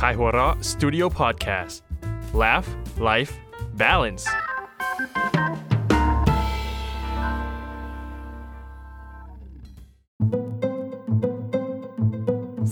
Kaihura Studio Podcast Laugh Life Balance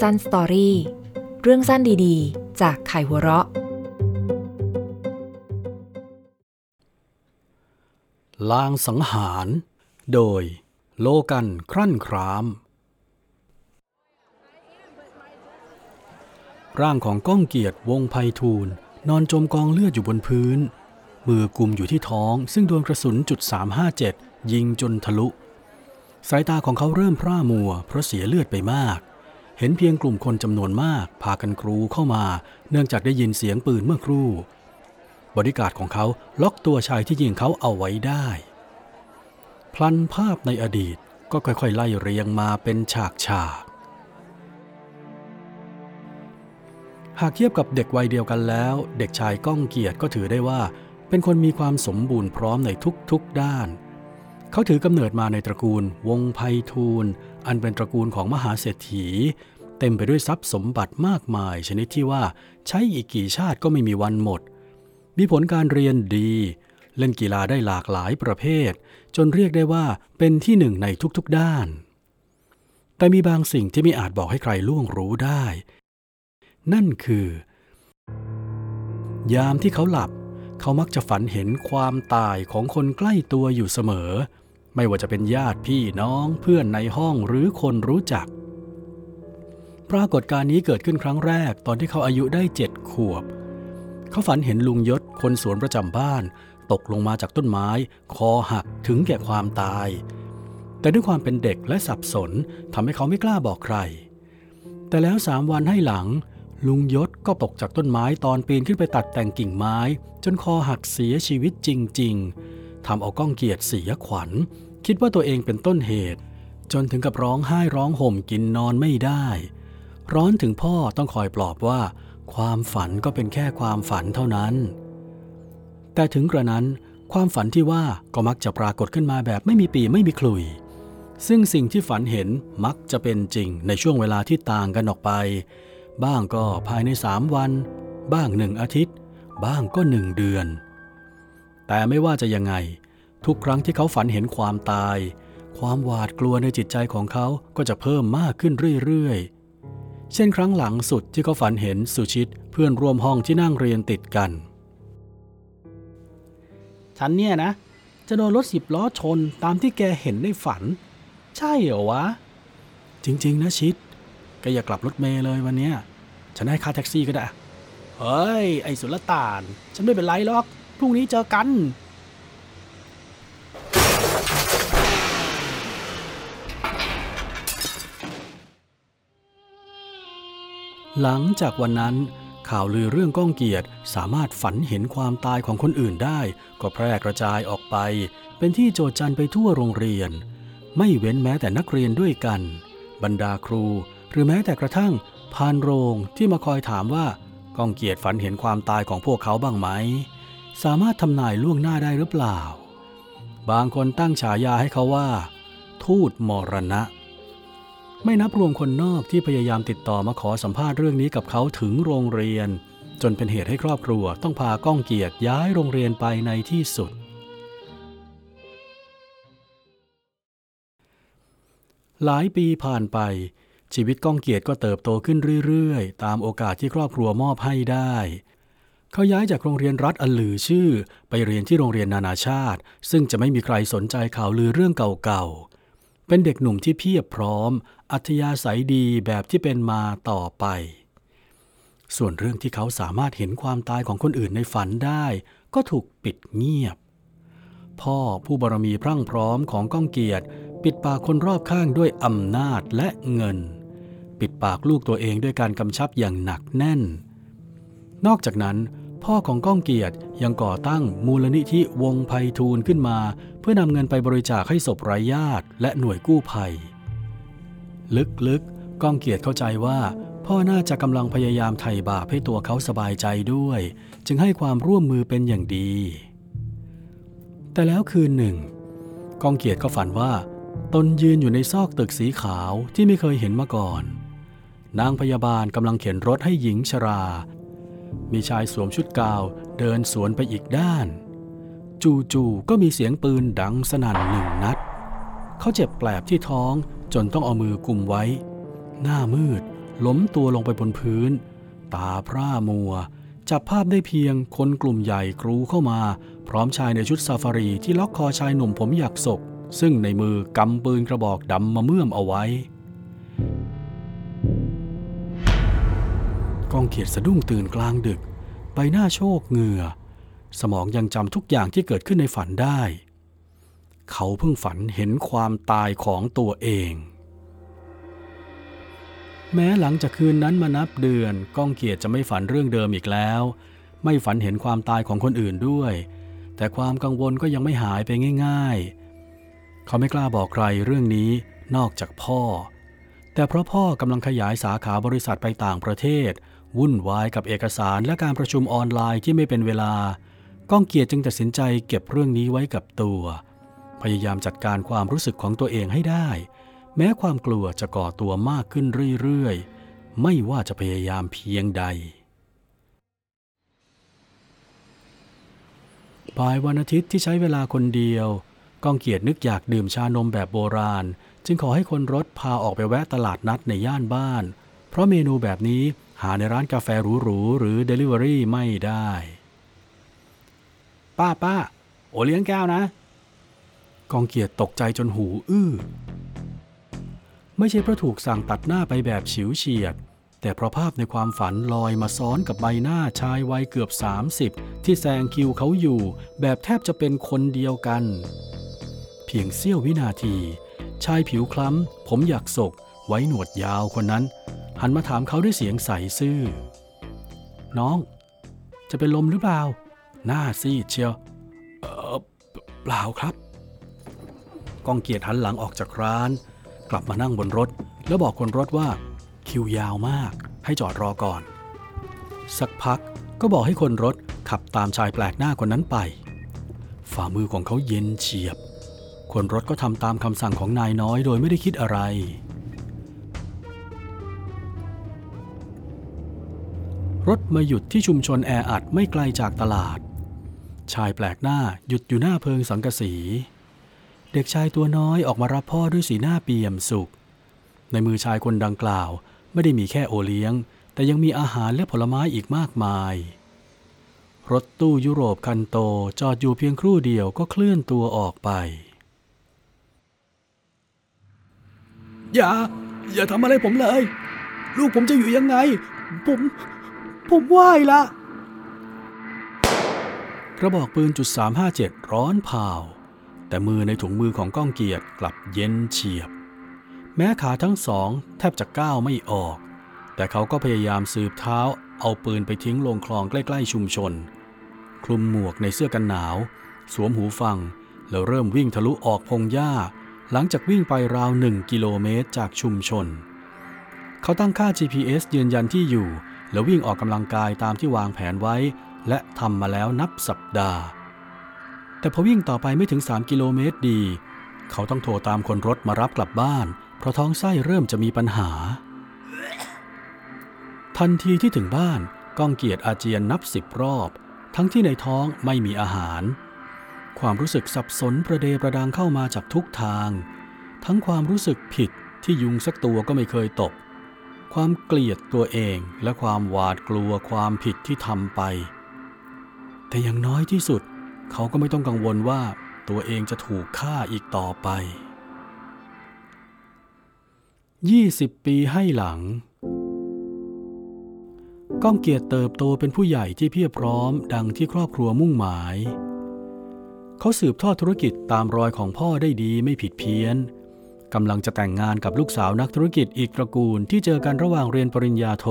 สั้นสตอรี่เรื่องสั้นดีๆ จากไข่หัวเราะ ลางสังหาร โดยโลกันครั่นคราม ร่างของก้องเกียรติวงไพฑูรย์นอนจมกองเลือดอยู่บนพื้น มือกุมอยู่ที่ท้อง ซึ่งโดนกระสุนจุด357 ยิงจนทะลุ สายตาของเขาเริ่มพร่ามัว เพราะเสียเลือดไปมาก เห็นเพียงกลุ่มคนจำนวนมาก พากันกรูเข้ามา เนื่องจากได้ยินเสียงปืนเมื่อครู่ บริการของเขาล็อกตัวชายที่ยิงเขาเอาไว้ได้ พลันภาพในอดีตก็ค่อยๆ ไล่เรียงมาเป็นฉากฉาก หากเทียบกับเด็กวัยเดียวกันแล้ว เด็กชายก้องเกียรติก็ถือได้ว่า เป็นคนมีความสมบูรณ์พร้อมในทุกๆด้าน เขาถือกำเนิดมาในตระกูลวงไพฑูรย์อันเป็นตระกูลของมหาเศรษฐี เต็มไปด้วยทรัพย์สมบัติมากมาย ชนิดที่ว่าใช้อีกกี่ชาติก็ไม่มีวันหมด มีผลการเรียนดี เล่นกีฬาได้หลากหลายประเภท จนเรียกได้ว่าเป็นที่หนึ่งในทุกๆด้าน แต่มีบางสิ่งที่ไม่อาจบอกให้ใครล่วงรู้ได้ นั่นคือ ยามที่เขาหลับ เขามักจะฝันเห็นความตายของคนใกล้ตัวอยู่เสมอ ไม่ว่าจะเป็นญาติพี่น้องเพื่อนในห้องหรือคนรู้จัก ปรากฏการณ์นี้เกิดขึ้นครั้งแรกตอนที่เขาอายุได้เจ็ดขวบ เขาฝันเห็นลุงยศคนสวนประจำบ้าน ตกลงมาจากต้นไม้ คอหักถึงแก่ความตายแต่ด้วยความเป็นเด็กและสับสนทำให้เขาไม่กล้าบอกใคร แต่แล้วสามวันให้หลัง ลุงยศก็ตกจากต้นไม้ตอนปีนขึ้นไปตัดแต่งกิ่งไม้ จนคอหักเสียชีวิตจริง ๆทำเอาก้องเกียรติเสียขวัญ คิดว่าตัวเองเป็นต้นเหตุ จนถึงกับร้องไห้ร้องห่มกินนอนไม่ได้ ร้อนถึงพ่อต้องคอยปลอบว่า ความฝันก็เป็นแค่ความฝันเท่านั้น แต่ถึงกระนั้น ความฝันที่ว่าก็มักจะปรากฏขึ้นมาแบบไม่มีปีไม่มีคลุยซึ่งสิ่งที่ฝันเห็นมักจะเป็นจริงในช่วงเวลาที่ต่างกันออกไป บ้างก็ภายในสามวัน บ้างหนึ่งอาทิตย์ บ้างก็หนึ่งเดือน แต่ไม่ว่าจะยังไง ทุกครั้งที่เขาฝันเห็นความตาย ความหวาดกลัวในจิตใจของเขาก็จะเพิ่มมากขึ้นเรื่อยๆ เช่นครั้งหลังสุดที่เขาฝันเห็นสุชิตเพื่อนร่วมห้องที่นั่งเรียนติดกัน ฉันเนี่ยนะ จะโดนรถสิบล้อชนตามที่แกเห็นในฝัน ใช่เหรอวะ จริง ๆ นะชิด กอย่ากลับรถเมล์เลยวันนี้ฉันให้ค่าแท็กซี่ก็ได้ เฮ้ย ไอ้สุลต่าน ฉันไม่เป็นไรหรอก พรุ่งนี้เจอกัน หลังจากวันนั้นข่าวลือเรื่องก้องเกียรติสามารถฝันเห็นความตายของคนอื่นได้ ก็แพร่กระจายออกไป เป็นที่โจดจันไปทั่วโรงเรียน ไม่เว้นแม้แต่นักเรียนด้วยกัน บรรดาครู หรือแม้แต่กระทั่งพานโรงที่มาคอยถามว่าก้องเกียรติฝันเห็นความตายของพวกเขาบ้างไหม สามารถทำนายล่วงหน้าได้หรือเปล่า บางคนตั้งฉายาให้เขาว่า ทูตมรณะ ไม่นับรวมคนนอกที่พยายามติดต่อมาขอสัมภาษณ์เรื่องนี้กับเขาถึงโรงเรียน จนเป็นเหตุให้ครอบครัวต้องพาก้องเกียรติย้ายโรงเรียนไปในที่สุด หลายปีผ่านไป ชีวิตก้องเกียรติก็เติบโตขึ้นเรื่อยๆ ตามโอกาสที่ครอบครัวมอบให้ได้ เขาย้ายจากโรงเรียนรัฐอันลือชื่อ ไปเรียนที่โรงเรียนนานาชาติ ซึ่งจะไม่มีใครสนใจข่าวลือเรื่องเก่าๆ เป็นเด็กหนุ่มที่เพียบพร้อม อัธยาศัยดีแบบที่เป็นมาต่อไป ส่วนเรื่องที่เขาสามารถเห็นความตายของคนอื่นในฝันได้ ก็ถูกปิดเงียบ พ่อผู้บารมีพรั่งพร้อมของก้องเกียรติ ปิดปากคนรอบข้างด้วยอำนาจและเงิน ปิดปากลูกตัวเองด้วยการกำชับอย่างหนักแน่น นอกจากนั้น พ่อของก้องเกียรติยังก่อตั้งมูลนิธิวงไพฑูรย์ขึ้นมา เพื่อนำเงินไปบริจาคให้ศพไร้ญาติและหน่วยกู้ภัย ลึกๆก้องเกียรติเข้าใจว่าพ่อน่าจะกำลังพยายามไถ่บาปให้ตัวเขาสบายใจด้วย จึงให้ความร่วมมือเป็นอย่างดี แต่แล้วคืนหนึ่งก้องเกียรติก็ฝันว่า ตนยืนอยู่ในซอกตึกสีขาวที่ไม่เคยเห็นมาก่อน นางพยาบาลกำลังเข็นรถให้หญิงชรา มีชายสวมชุดกาวเดินสวนไปอีกด้าน จู่ๆก็มีเสียงปืนดังสนั่นหนึ่งนัด เขาเจ็บแปลบที่ท้องจนต้องเอามือกุมไว้ หน้ามืด ล้มตัวลงไปบนพื้น ตาพร่ามัว จับภาพได้เพียงคนกลุ่มใหญ่กรูเข้ามา พร้อมชายในชุดซาฟารีที่ล็อกคอชายหนุ่มผมหยักศกซึ่งในมือกำปืนกระบอกดำมาเมื่อมเอาไว้ กองเขียดสะดุ้งตื่นกลางดึก ใบหน้าโชกเหงื่อ สมองยังจำทุกอย่างที่เกิดขึ้นในฝันได้ เขาเพิ่งฝันเห็นความตายของตัวเอง แม้หลังจากคืนนั้นมานับเดือน ก้องเกียรติจะไม่ฝันเรื่องเดิมอีกแล้ว ไม่ฝันเห็นความตายของคนอื่นด้วย แต่ความกังวลก็ยังไม่หายไปง่าย ๆ เขาไม่กล้าบอกใครเรื่องนี้นอกจากพ่อแต่เพราะพ่อกำลังขยายสาขาบริษัทไปต่างประเทศ วุ่นวายกับเอกสารและการประชุมออนไลน์ที่ไม่เป็นเวลา ก้องเกียรติจึงตัดสินใจเก็บเรื่องนี้ไว้กับตัว พยายามจัดการความรู้สึกของตัวเองให้ได้ แม้ความกลัวจะก่อตัวมากขึ้นเรื่อยๆ ไม่ว่าจะพยายามเพียงใดบ่ายวันอาทิตย์ที่ใช้เวลาคนเดียว ก้องเกียรตินึกอยากดื่มชานมแบบโบราณ จึงขอให้คนรถพาออกไปแวะตลาดนัดในย่านบ้าน เพราะเมนูแบบนี้ หาในร้านกาแฟหรูๆหรือ Delivery ไม่ได้ ป้าป้าโอเลี้ยงแก้วนะ กองเกียรติตกใจจนหูอื้อ ไม่ใช่เพราะถูกสั่งตัดหน้าไปแบบฉิวเฉียด แต่เพราะภาพในความฝันลอยมาซ้อนกับใบหน้าชายวัยเกือบ 30 ที่แซงคิวเขาอยู่ แบบแทบจะเป็นคนเดียวกัน เพียงเสี้ยววินาที ชายผิวคล้ำ ผมอยากศก ไว้หนวดยาวคนนั้น หันมาถามเขาด้วยเสียงใสซื่อ น้อง จะเป็นลมหรือเปล่า หน้าซีดเชียว เออเปล่าครับ กองเกียรติหันหลังออกจากร้าน กลับมานั่งบนรถ แล้วบอกคนรถว่า คิวยาวมาก ให้จอดรอก่อน สักพักก็บอกให้คนรถขับตามชายแปลกหน้าคนนั้นไป ฝ่ามือของเขาเย็นเฉียบ คนรถก็ทำตามคำสั่งของนายน้อยโดยไม่ได้คิดอะไร รถมาหยุดที่ชุมชนแออัดไม่ไกลจากตลาด ชายแปลกหน้าหยุดอยู่หน้าเพิงสังกสี เด็กชายตัวน้อยออกมารับพ่อด้วยสีหน้าเปี่ยมสุข ในมือชายคนดังกล่าว ไม่ได้มีแค่โอเลี้ยง แต่ยังมีอาหารและผลไม้อีกมากมาย รถตู้ยุโรปคันโตจอดอยู่เพียงครู่เดียวก็เคลื่อนตัวออกไป อย่า อย่าทำอะไรผมเลย ลูกผมจะอยู่ยังไง ผม ผมไหว้ละ กระบอกปืนจุด357 ร้อนเผาแต่มือในถุงมือของก้องเกียรติกลับเย็นเฉียบ แม้ขาทั้งสอง แทบจะก้าวไม่ออก แต่เขาก็พยายามสืบเท้า เอาปืนไปทิ้งลงคลองใกล้ๆชุมชน คลุมหมวกในเสื้อกันหนาว สวมหูฟัง แล้วเริ่มวิ่งทะลุออกพงหญ้า หลังจากวิ่งไปราวหนึ่งกิโลเมตรจากชุมชน เขาตั้งค่า GPS ยืนยันที่อยู่ แล้ววิ่งออกกำลังกายตามที่วางแผนไว้ และทำมาแล้วนับสัปดาห์ แต่พอวิ่งต่อไปไม่ถึง 3 กิโลเมตรดี เขาต้องโทรตามคนรถมารับกลับบ้าน เพราะท้องไส้เริ่มจะมีปัญหา ทันทีที่ถึงบ้านก้องเกียรติอาเจียนนับสิบรอบ ทั้งที่ในท้องไม่มีอาหาร ความรู้สึกสับสนประเดประดังเข้ามาจากทุกทาง ทั้งความรู้สึกผิดที่ยุงสักตัวก็ไม่เคยตบ ความเกลียดตัวเองและความหวาดกลัวความผิดที่ทำไป แต่อย่างน้อยที่สุด เขาก็ไม่ต้องกังวลว่าตัวเองจะถูกฆ่าอีกต่อไป 20 ปีให้หลัง ก้องเกียรติเติบโตเป็นผู้ใหญ่ที่เพียบพร้อมดังที่ครอบครัวมุ่งหมาย เขาสืบทอดธุรกิจตามรอยของพ่อได้ดีไม่ผิดเพี้ยน กำลังจะแต่งงานกับลูกสาวนักธุรกิจอีกตระกูลที่เจอกันระหว่างเรียนปริญญาโท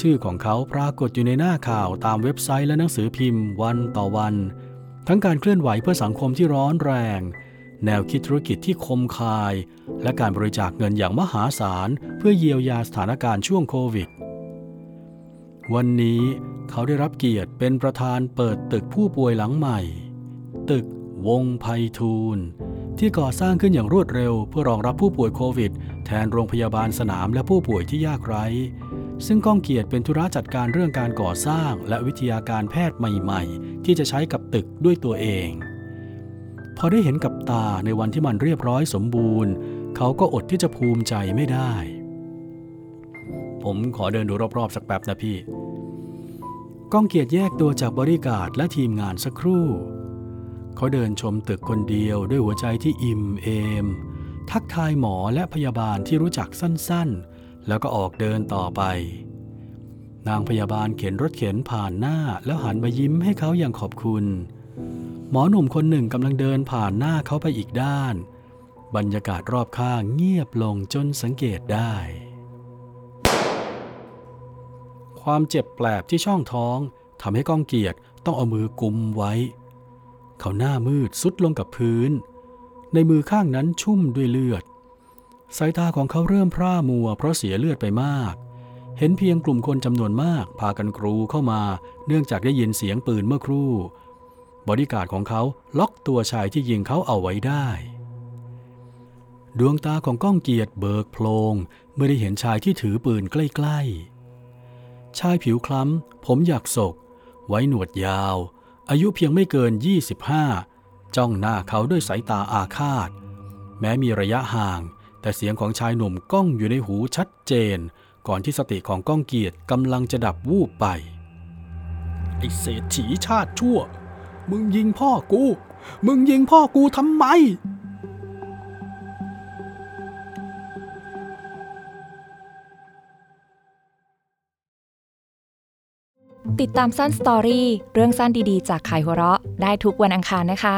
ชื่อของเขาปรากฏอยู่ในหน้าข่าวตามเว็บไซต์และหนังสือพิมพ์วันต่อวัน ทั้งการเคลื่อนไหวเพื่อสังคมที่ร้อนแรง แนวคิดธุรกิจที่คมคาย และการบริจาคเงินอย่างมหาศาล เพื่อเยียวยาสถานการณ์ช่วงโควิด วันนี้เขาได้รับเกียรติเป็นประธานเปิดตึกผู้ป่วยหลังใหม่ ตึกวงไพฑูรย์ ที่ก่อสร้างขึ้นอย่างรวดเร็ว เพื่อรองรับผู้ป่วยโควิด แทนโรงพยาบาลสนามและผู้ป่วยที่ยากไร้ ซึ่งก้องเกียรติเป็นธุระจัดการเรื่องการก่อสร้าง และวิทยาการแพทย์ใหม่ๆ ที่จะใช้กับตึกด้วยตัวเอง พอได้เห็นกับตาในวันที่มันเรียบร้อยสมบูรณ์ เขาก็อดที่จะภูมิใจไม่ได้ ผมขอเดินดูรอบๆ สักแป๊บนะพี่ก้องเกียรติแยกตัวจากบริการและทีมงานสักครู่ เขาเดินชมตึกคนเดียวด้วยหัวใจที่อิ่มเอม ทักทายหมอและพยาบาลที่รู้จักสั้นๆ แล้วก็ออกเดินต่อไป นางพยาบาลเข็นรถเข็นผ่านหน้าแล้วหันมายิ้มให้เขาอย่างขอบคุณ หมอหนุ่มคนหนึ่งกำลังเดินผ่านหน้าเขาไปอีกด้าน บรรยากาศรอบข้างเงียบลงจนสังเกตได้ ความเจ็บแปลบที่ช่องท้องทำให้ก้องเกียรติต้องเอามือกุมไว้ เขาหน้ามืดสุดลงกับพื้น ในมือข้างนั้นชุ่มด้วยเลือด สายตาของเขาเริ่มพร่ามัวเพราะเสียเลือดไปมาก เห็นเพียงกลุ่มคนจำนวนมาก พากันกรูเข้ามา เนื่องจากได้ยินเสียงปืนเมื่อครู่ บริการดของเขาล็อกตัวชายที่ยิงเขาเอาไว้ได้ ดวงตาของก้องเกียรติเบิกโพลงเมื่อได้เห็นชายที่ถือปืนใกล้ ๆ ชายผิวคล้ำ ผมอยากศก ไว้หนวดยาว อายุเพียงไม่เกิน 25 จ้องหน้าเขาด้วยสายตาอาฆาต แม้มีระยะห่าง แต่เสียงของชายหนุ่มก้องอยู่ในหูชัดเจน ก่อนที่สติของก้องเกียรติกำลังจะดับวูบไป ไอเศรษฐีชาติชั่ว มึงยิงพ่อกู มึงยิงพ่อกูทำไม ติดตามสั้นสตอรี่เรื่องสั้นดีๆ จากขายหัวเราะ ได้ทุกวันอังคารนะคะ